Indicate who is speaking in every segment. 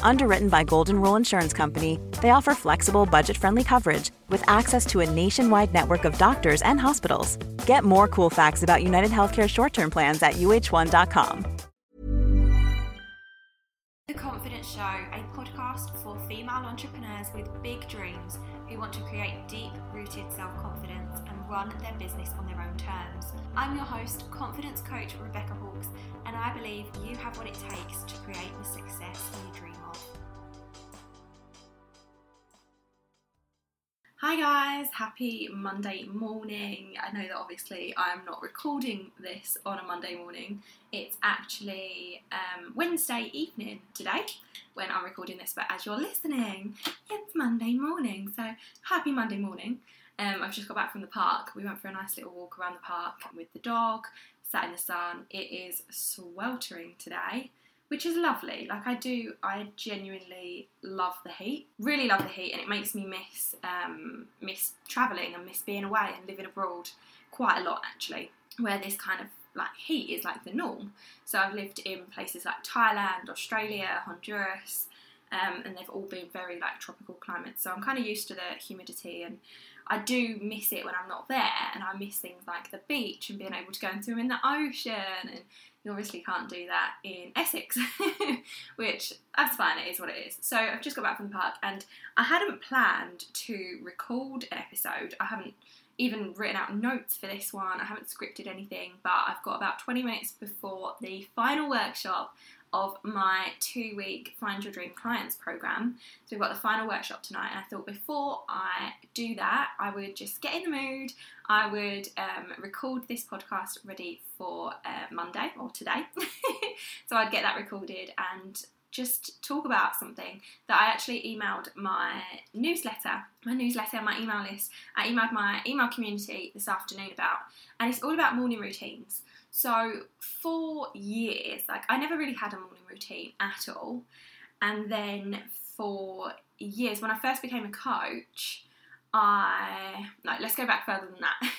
Speaker 1: Underwritten by Golden Rule Insurance Company, they offer flexible, budget-friendly coverage with access to a nationwide network of doctors and hospitals. Get more cool facts about United Healthcare short-term plans at uh1.com.
Speaker 2: The Confidence Show, a podcast for female entrepreneurs with big dreams who want to create deep rooted self confidence and run their business on their own terms. I'm your host, confidence coach Rebecca Hawkes, and I believe you have what it takes to create the success you dream Hi guys, happy Monday morning. I know that obviously I'm not recording this on a Monday morning. It's actually um, Wednesday evening today when I'm recording this, but as you're listening, it's Monday morning. So happy Monday morning. Um, I've just got back from the park. We went for a nice little walk around the park with the dog, sat in the sun. It is sweltering today which is lovely. Like I do, I genuinely love the heat. Really love the heat, and it makes me miss um, miss traveling and miss being away and living abroad quite a lot actually. Where this kind of like heat is like the norm. So I've lived in places like Thailand, Australia, Honduras. Um, and they've all been very like tropical climates, so I'm kind of used to the humidity, and I do miss it when I'm not there, and I miss things like the beach and being able to go and swim in the ocean and you obviously can't do that in Essex, which that's fine, it is what it is. So I've just got back from the park and I hadn't planned to record an episode. I haven't even written out notes for this one, I haven't scripted anything, but I've got about 20 minutes before the final workshop of my two week Find Your Dream Clients program. So we've got the final workshop tonight, and I thought before I do that, I would just get in the mood. I would um, record this podcast ready for uh, Monday or today. so I'd get that recorded and just talk about something that I actually emailed my newsletter, my newsletter, my email list. I emailed my email community this afternoon about, and it's all about morning routines. So for years, like I never really had a morning routine at all. And then for years, when I first became a coach, I no, let's go back further than that.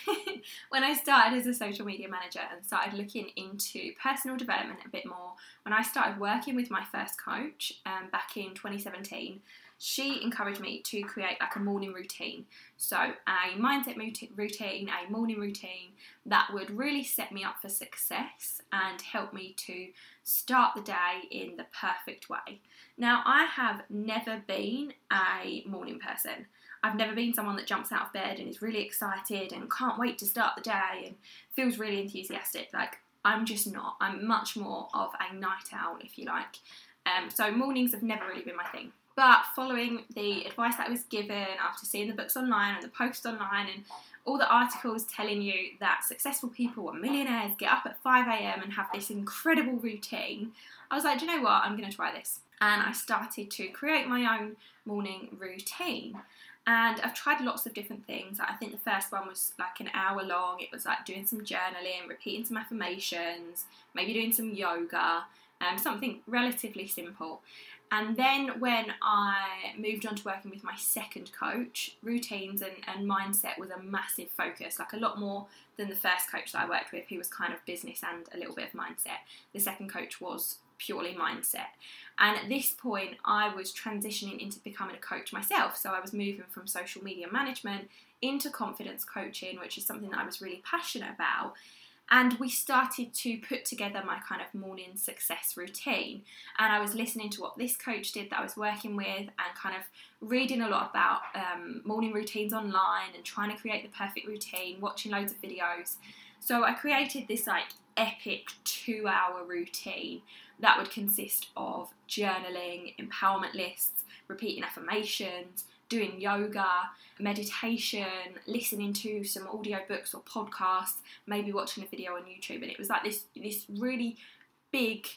Speaker 2: when I started as a social media manager and started looking into personal development a bit more, when I started working with my first coach um, back in 2017, she encouraged me to create like a morning routine. So, a mindset routine, a morning routine that would really set me up for success and help me to start the day in the perfect way. Now, I have never been a morning person. I've never been someone that jumps out of bed and is really excited and can't wait to start the day and feels really enthusiastic. Like, I'm just not. I'm much more of a night owl, if you like. Um, so, mornings have never really been my thing. But following the advice that was given after seeing the books online and the posts online and all the articles telling you that successful people or millionaires get up at 5 a.m. and have this incredible routine, I was like, do you know what? I'm going to try this. And I started to create my own morning routine. And I've tried lots of different things. I think the first one was like an hour long. It was like doing some journaling, repeating some affirmations, maybe doing some yoga, um, something relatively simple. And then when I moved on to working with my second coach, routines and, and mindset was a massive focus, like a lot more than the first coach that I worked with, who was kind of business and a little bit of mindset. The second coach was purely mindset. And at this point, I was transitioning into becoming a coach myself. So I was moving from social media management into confidence coaching, which is something that I was really passionate about and we started to put together my kind of morning success routine. And i was listening to what this coach did that i was working with and kind of reading a lot about um, morning routines online and trying to create the perfect routine watching loads of videos. So I created this like epic two hour routine that would consist of journaling, empowerment lists, repeating affirmations, doing yoga, meditation, listening to some audiobooks or podcasts, maybe watching a video on YouTube. And it was like this this really big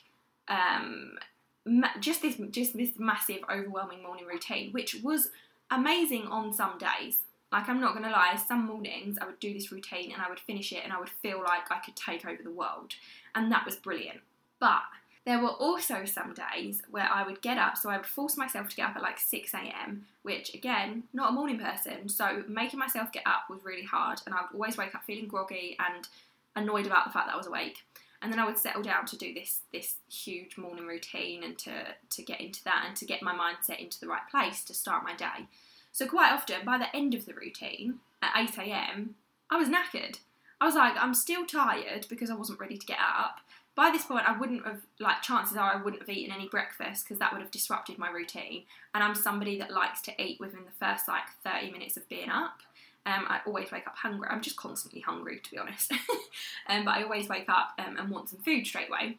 Speaker 2: um, ma- just this just this massive overwhelming morning routine, which was amazing on some days. Like I'm not gonna lie, some mornings I would do this routine and I would finish it and I would feel like I could take over the world, and that was brilliant. But there were also some days where I would get up, so I would force myself to get up at like 6 a.m., which again, not a morning person, so making myself get up was really hard, and I would always wake up feeling groggy and annoyed about the fact that I was awake. And then I would settle down to do this this huge morning routine and to to get into that and to get my mindset into the right place to start my day. So quite often, by the end of the routine at 8 a.m., I was knackered. I was like, I'm still tired because I wasn't ready to get up by this point, I wouldn't have, like, chances are I wouldn't have eaten any breakfast because that would have disrupted my routine. And I'm somebody that likes to eat within the first, like, 30 minutes of being up. Um, I always wake up hungry. I'm just constantly hungry, to be honest. um, but I always wake up um, and want some food straight away.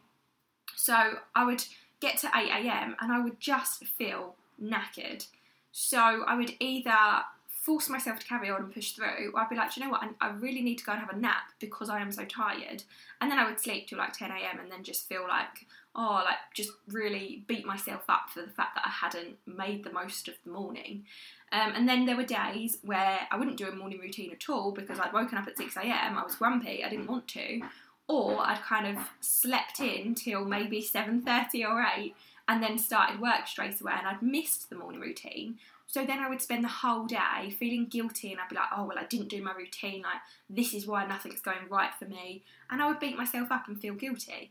Speaker 2: So I would get to 8 a.m. and I would just feel knackered. So I would either force myself to carry on and push through, I'd be like, you know what, I, I, really need to go and have a nap because I am so tired. And then I would sleep till like 10 a.m. and then just feel like, oh, like just really beat myself up for the fact that I hadn't made the most of the morning. Um, and then there were days where I wouldn't do a morning routine at all because I'd woken up at 6 a.m., I was grumpy, I didn't want to. Or I'd kind of slept in till maybe 7.30 or 8 and then started work straight away and I'd missed the morning routine. So then I would spend the whole day feeling guilty and I'd be like, oh, well, I didn't do my routine. Like, this is why nothing's going right for me. And I would beat myself up and feel guilty.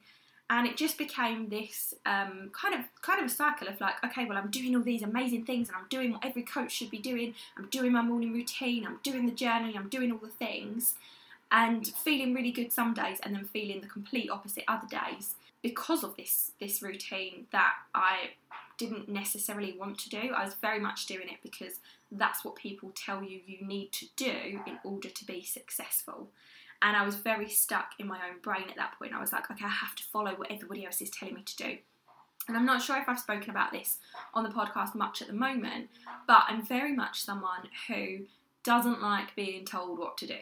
Speaker 2: And it just became this um, kind of kind of a cycle of like, okay, well, I'm doing all these amazing things and I'm doing what every coach should be doing. I'm doing my morning routine, I'm doing the journaling, I'm doing all the things, and feeling really good some days, and then feeling the complete opposite other days because of this this routine that I didn't necessarily want to do. I was very much doing it because that's what people tell you you need to do in order to be successful. And I was very stuck in my own brain at that point. I was like, okay, I have to follow what everybody else is telling me to do. And I'm not sure if I've spoken about this on the podcast much at the moment, but I'm very much someone who doesn't like being told what to do.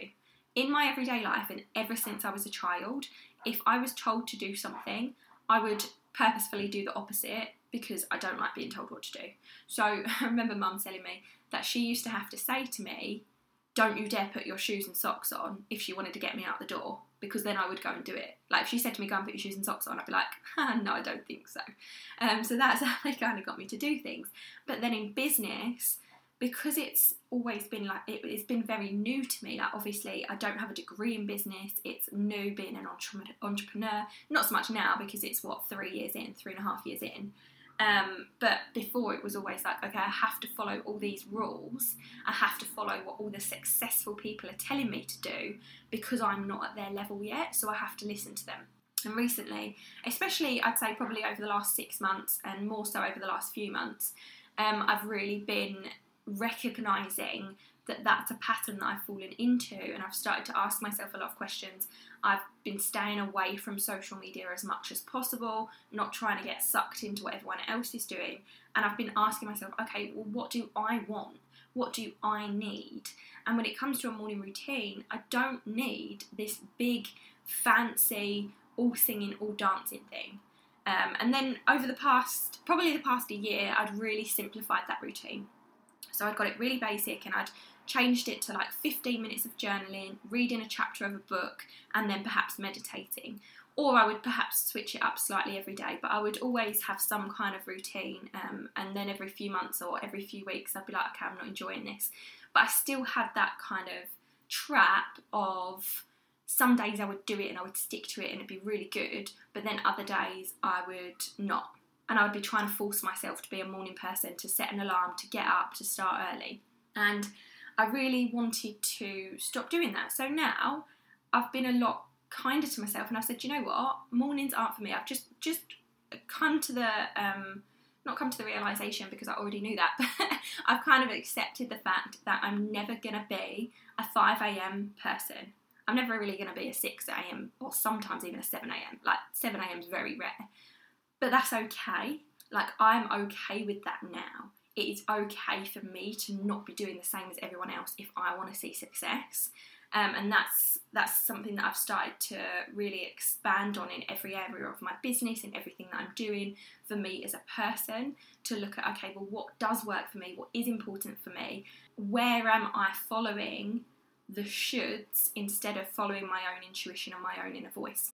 Speaker 2: In my everyday life, and ever since I was a child, if I was told to do something, I would purposefully do the opposite because I don't like being told what to do. So I remember mum telling me that she used to have to say to me, Don't you dare put your shoes and socks on if she wanted to get me out the door, because then I would go and do it. Like if she said to me, Go and put your shoes and socks on, I'd be like, No, I don't think so. Um, so that's how they kind of got me to do things. But then in business, because it's always been like it, has been very new to me like obviously i don't have a degree in business it's new being an entrepreneur not so much now because it's what three years in three and a half years in um, but before it was always like okay i have to follow all these rules i have to follow what all the successful people are telling me to do because i'm not at their level yet so i have to listen to them. And recently especially i'd say probably over the last six months and more so over the last few months um, I've really been recognizing that that's a pattern that I've fallen into, and I've started to ask myself a lot of questions. I've been staying away from social media as much as possible, not trying to get sucked into what everyone else is doing, and I've been asking myself, okay, well, what do I want? What do I need? And when it comes to a morning routine, I don't need this big, fancy, all singing, all dancing thing. Um, and then over the past, probably the past year, I'd really simplified that routine. So I'd got it really basic and I'd changed it to like 15 minutes of journaling, reading a chapter of a book, and then perhaps meditating. Or I would perhaps switch it up slightly every day, but I would always have some kind of routine. Um, and then every few months or every few weeks, I'd be like, okay, I'm not enjoying this. But I still had that kind of trap of some days I would do it and I would stick to it and it'd be really good, but then other days I would not and I would be trying to force myself to be a morning person, to set an alarm, to get up, to start early. And I really wanted to stop doing that. So now I've been a lot kinder to myself and I've said, you know what, mornings aren't for me. I've just just come to the um, not come to the realization because I already knew that, but I've kind of accepted the fact that I'm never gonna be a 5 a.m. person. I'm never really to be a 6 a.m. or sometimes even a 7 a.m. Like 7 a.m. is very rare. But that's okay. Like I'm okay with that now. It is okay for me to not be doing the same as everyone else if I want to see success. Um, and that's that's something that I've started to really expand on in every area of my business and everything that I'm doing for me as a person to look at okay well what does work for me what is important for me where am I following the shoulds instead of following my own intuition and my own inner voice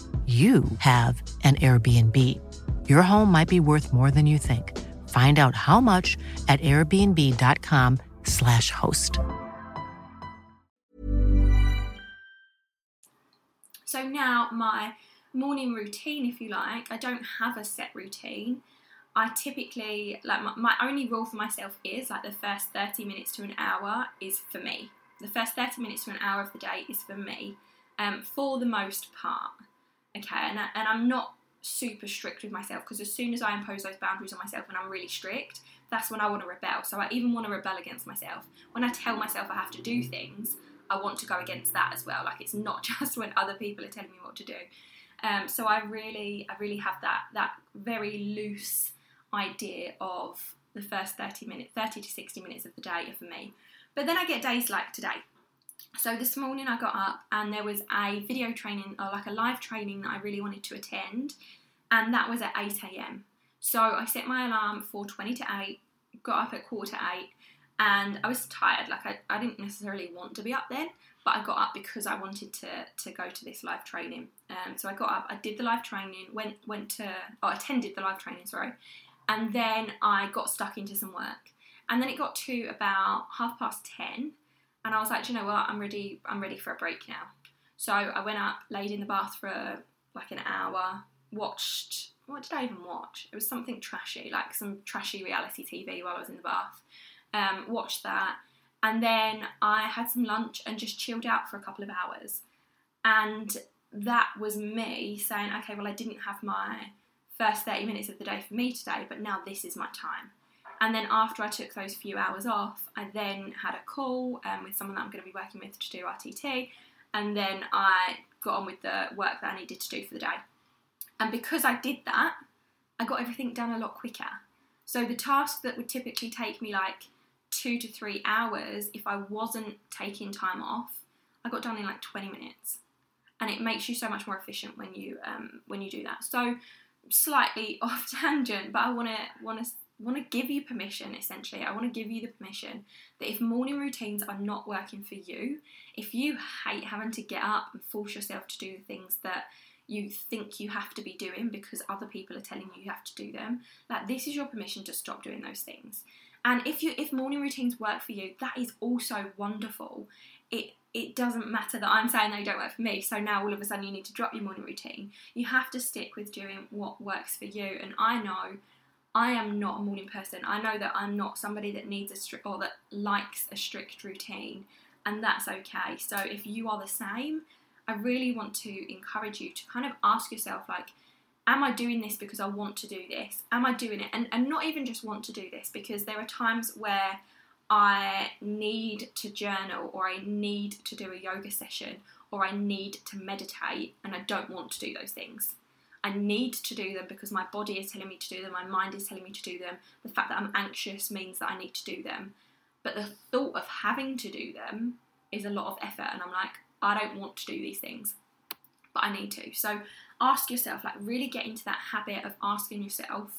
Speaker 3: you have an Airbnb. Your home might be worth more than you think. Find out how much at airbnb.com/slash host.
Speaker 2: So now my morning routine, if you like, I don't have a set routine. I typically like my, my only rule for myself is like the first 30 minutes to an hour is for me. The first 30 minutes to an hour of the day is for me, um, for the most part okay and, I, and i'm not super strict with myself because as soon as i impose those boundaries on myself and i'm really strict that's when i want to rebel. So i even want to rebel against myself. When i tell myself i have to do things i want to go against that as well. Like it's not just when other people are telling me what to do. Um, so i really i really have that that very loose idea of the first 30 minutes 30 to 60 minutes of the day for me. But then i get days like today so this morning I got up and there was a video training or like a live training that I really wanted to attend, and that was at 8 a.m. So I set my alarm for 20 to 8, got up at quarter to 8, and I was tired. Like I, I didn't necessarily want to be up then, but I got up because I wanted to, to go to this live training. Um, so I got up, I did the live training, went went to or attended the live training, sorry, and then I got stuck into some work. And then it got to about half past ten, and I was like, you know what, I'm ready. I'm ready for a break now. So I went up, laid in the bath for like an hour, watched. What did I even watch? It was something trashy, like some trashy reality TV while I was in the bath. Um, watched that, and then I had some lunch and just chilled out for a couple of hours. And that was me saying, okay, well, I didn't have my first 30 minutes of the day for me today, but now this is my time. And then after I took those few hours off, I then had a call um, with someone that I'm going to be working with to do RTT, and then I got on with the work that I needed to do for the day. And because I did that, I got everything done a lot quicker. So the task that would typically take me like two to three hours if I wasn't taking time off, I got done in like 20 minutes. And it makes you so much more efficient when you um, when you do that. So slightly off tangent, but I want to want to want to give you permission essentially. I want to give you the permission that if morning routines are not working for you, if you hate having to get up and force yourself to do the things that you think you have to be doing because other people are telling you you have to do them, like this is your permission to stop doing those things. And if you if morning routines work for you, that is also wonderful. It it doesn't matter that I'm saying they don't work for me. So now all of a sudden you need to drop your morning routine. You have to stick with doing what works for you. And I know I am not a morning person. I know that I'm not somebody that needs a strict or that likes a strict routine, and that's okay. So if you are the same, I really want to encourage you to kind of ask yourself like am I doing this because I want to do this? Am I doing it? And and not even just want to do this because there are times where I need to journal or I need to do a yoga session or I need to meditate and I don't want to do those things. I need to do them because my body is telling me to do them, my mind is telling me to do them. The fact that I'm anxious means that I need to do them. But the thought of having to do them is a lot of effort, and I'm like, I don't want to do these things, but I need to. So ask yourself, like, really get into that habit of asking yourself,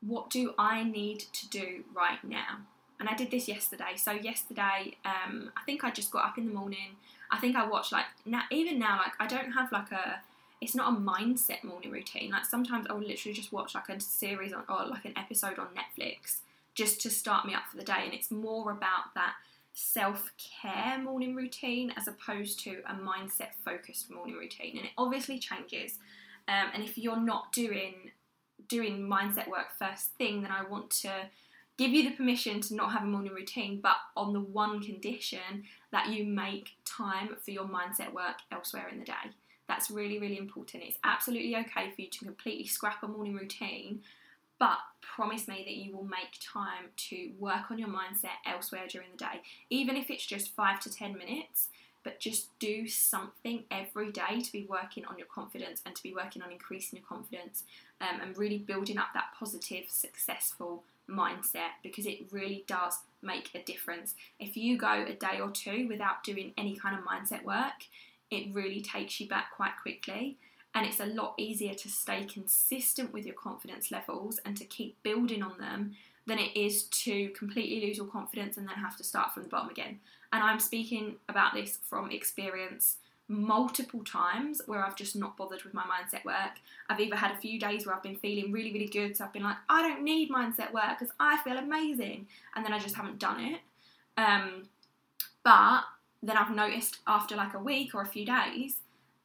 Speaker 2: what do I need to do right now? And I did this yesterday. So yesterday, um, I think I just got up in the morning. I think I watched like now, even now, like I don't have like a it's not a mindset morning routine. Like sometimes I will literally just watch like a series on, or like an episode on Netflix just to start me up for the day, and it's more about that self care morning routine as opposed to a mindset focused morning routine. And it obviously changes. Um, and if you're not doing doing mindset work first thing, then I want to give you the permission to not have a morning routine, but on the one condition that you make time for your mindset work elsewhere in the day. That's really, really important. It's absolutely okay for you to completely scrap a morning routine, but promise me that you will make time to work on your mindset elsewhere during the day, even if it's just five to 10 minutes. But just do something every day to be working on your confidence and to be working on increasing your confidence um, and really building up that positive, successful mindset because it really does make a difference. If you go a day or two without doing any kind of mindset work, it really takes you back quite quickly. And it's a lot easier to stay consistent with your confidence levels and to keep building on them than it is to completely lose your confidence and then have to start from the bottom again. And I'm speaking about this from experience multiple times where I've just not bothered with my mindset work. I've either had a few days where I've been feeling really, really good, so I've been like, I don't need mindset work because I feel amazing, and then I just haven't done it. Um, but then I've noticed after like a week or a few days,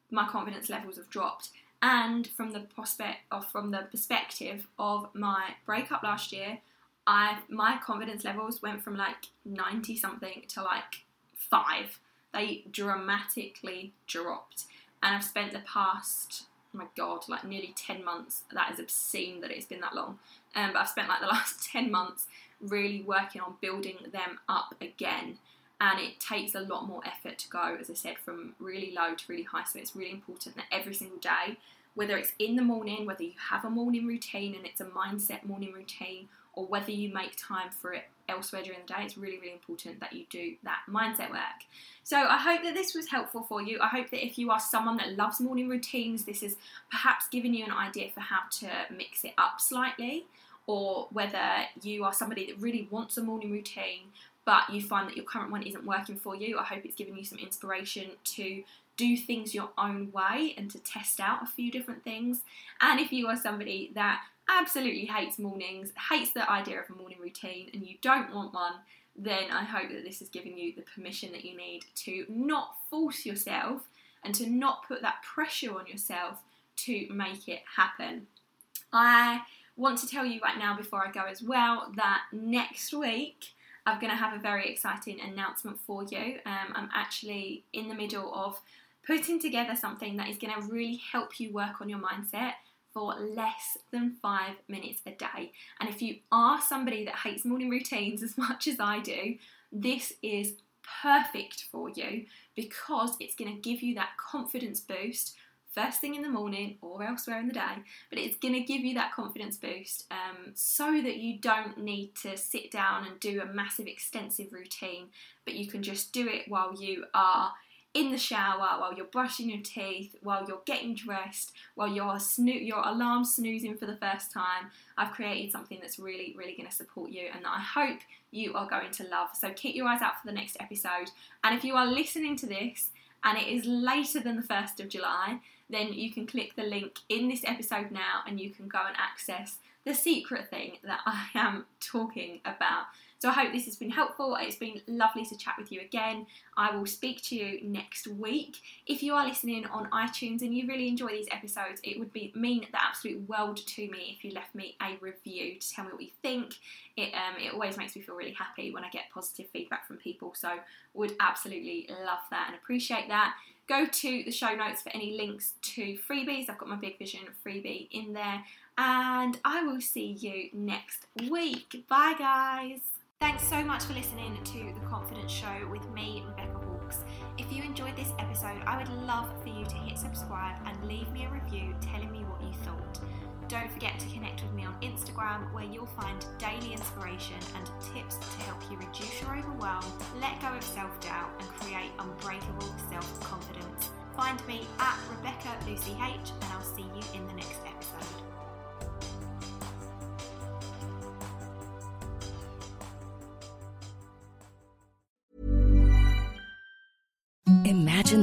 Speaker 2: my confidence levels have dropped. And from the prospect or from the perspective of my breakup last year, I my confidence levels went from like 90 something to like five. They dramatically dropped. And I've spent the past, oh my god, like nearly 10 months. That is obscene that it's been that long. Um, but I've spent like the last 10 months really working on building them up again and it takes a lot more effort to go, as I said, from really low to really high. So it's really important that every single day, whether it's in the morning, whether you have a morning routine and it's a mindset morning routine, or whether you make time for it elsewhere during the day, it's really, really important that you do that mindset work. So I hope that this was helpful for you. I hope that if you are someone that loves morning routines, this is perhaps giving you an idea for how to mix it up slightly or whether you are somebody that really wants a morning routine but you find that your current one isn't working for you, I hope it's given you some inspiration to do things your own way and to test out a few different things. And if you are somebody that absolutely hates mornings, hates the idea of a morning routine, and you don't want one, then I hope that this has given you the permission that you need to not force yourself and to not put that pressure on yourself to make it happen. I want to tell you right now before I go as well that next week I'm going to have a very exciting announcement for you. Um, I'm actually in the middle of putting together something that is going to really help you work on your mindset for less than five minutes a day. And if you are somebody that hates morning routines as much as I do, this is perfect for you because it's going to give you that confidence boost first thing in the morning or elsewhere in the day, but it's going to give you that confidence boost um, so that you don't need to sit down and do a massive extensive routine, but you can just do it while you are in the shower, while you're brushing your teeth, while you're getting dressed, while you're snoo- your alarm snoozing for the first time. I've created something that's really, really going to support you and that I hope you are going to love. So keep your eyes out for the next episode. And if you are listening to this and it is later than the 1st of July, then you can click the link in this episode now and you can go and access the secret thing that I am talking about. So I hope this has been helpful. It's been lovely to chat with you again. I will speak to you next week. If you are listening on iTunes and you really enjoy these episodes, it would be mean the absolute world to me if you left me a review to tell me what you think. It um, it always makes me feel really happy when I get positive feedback from people. So would absolutely love that and appreciate that. Go to the show notes for any links to freebies. I've got my Big Vision freebie in there. And I will see you next week. Bye, guys. Thanks so much for listening to The Confidence Show with me, Rebecca Hawkes. If you enjoyed this episode, I would love for you to hit subscribe and leave me a review telling me what you thought. Don't forget to connect with me on Instagram where you'll find daily inspiration and tips to help you reduce your overwhelm, let go of self doubt, and create unbreakable self confidence. Find me at Rebecca Lucy H, and I'll see you in the next episode.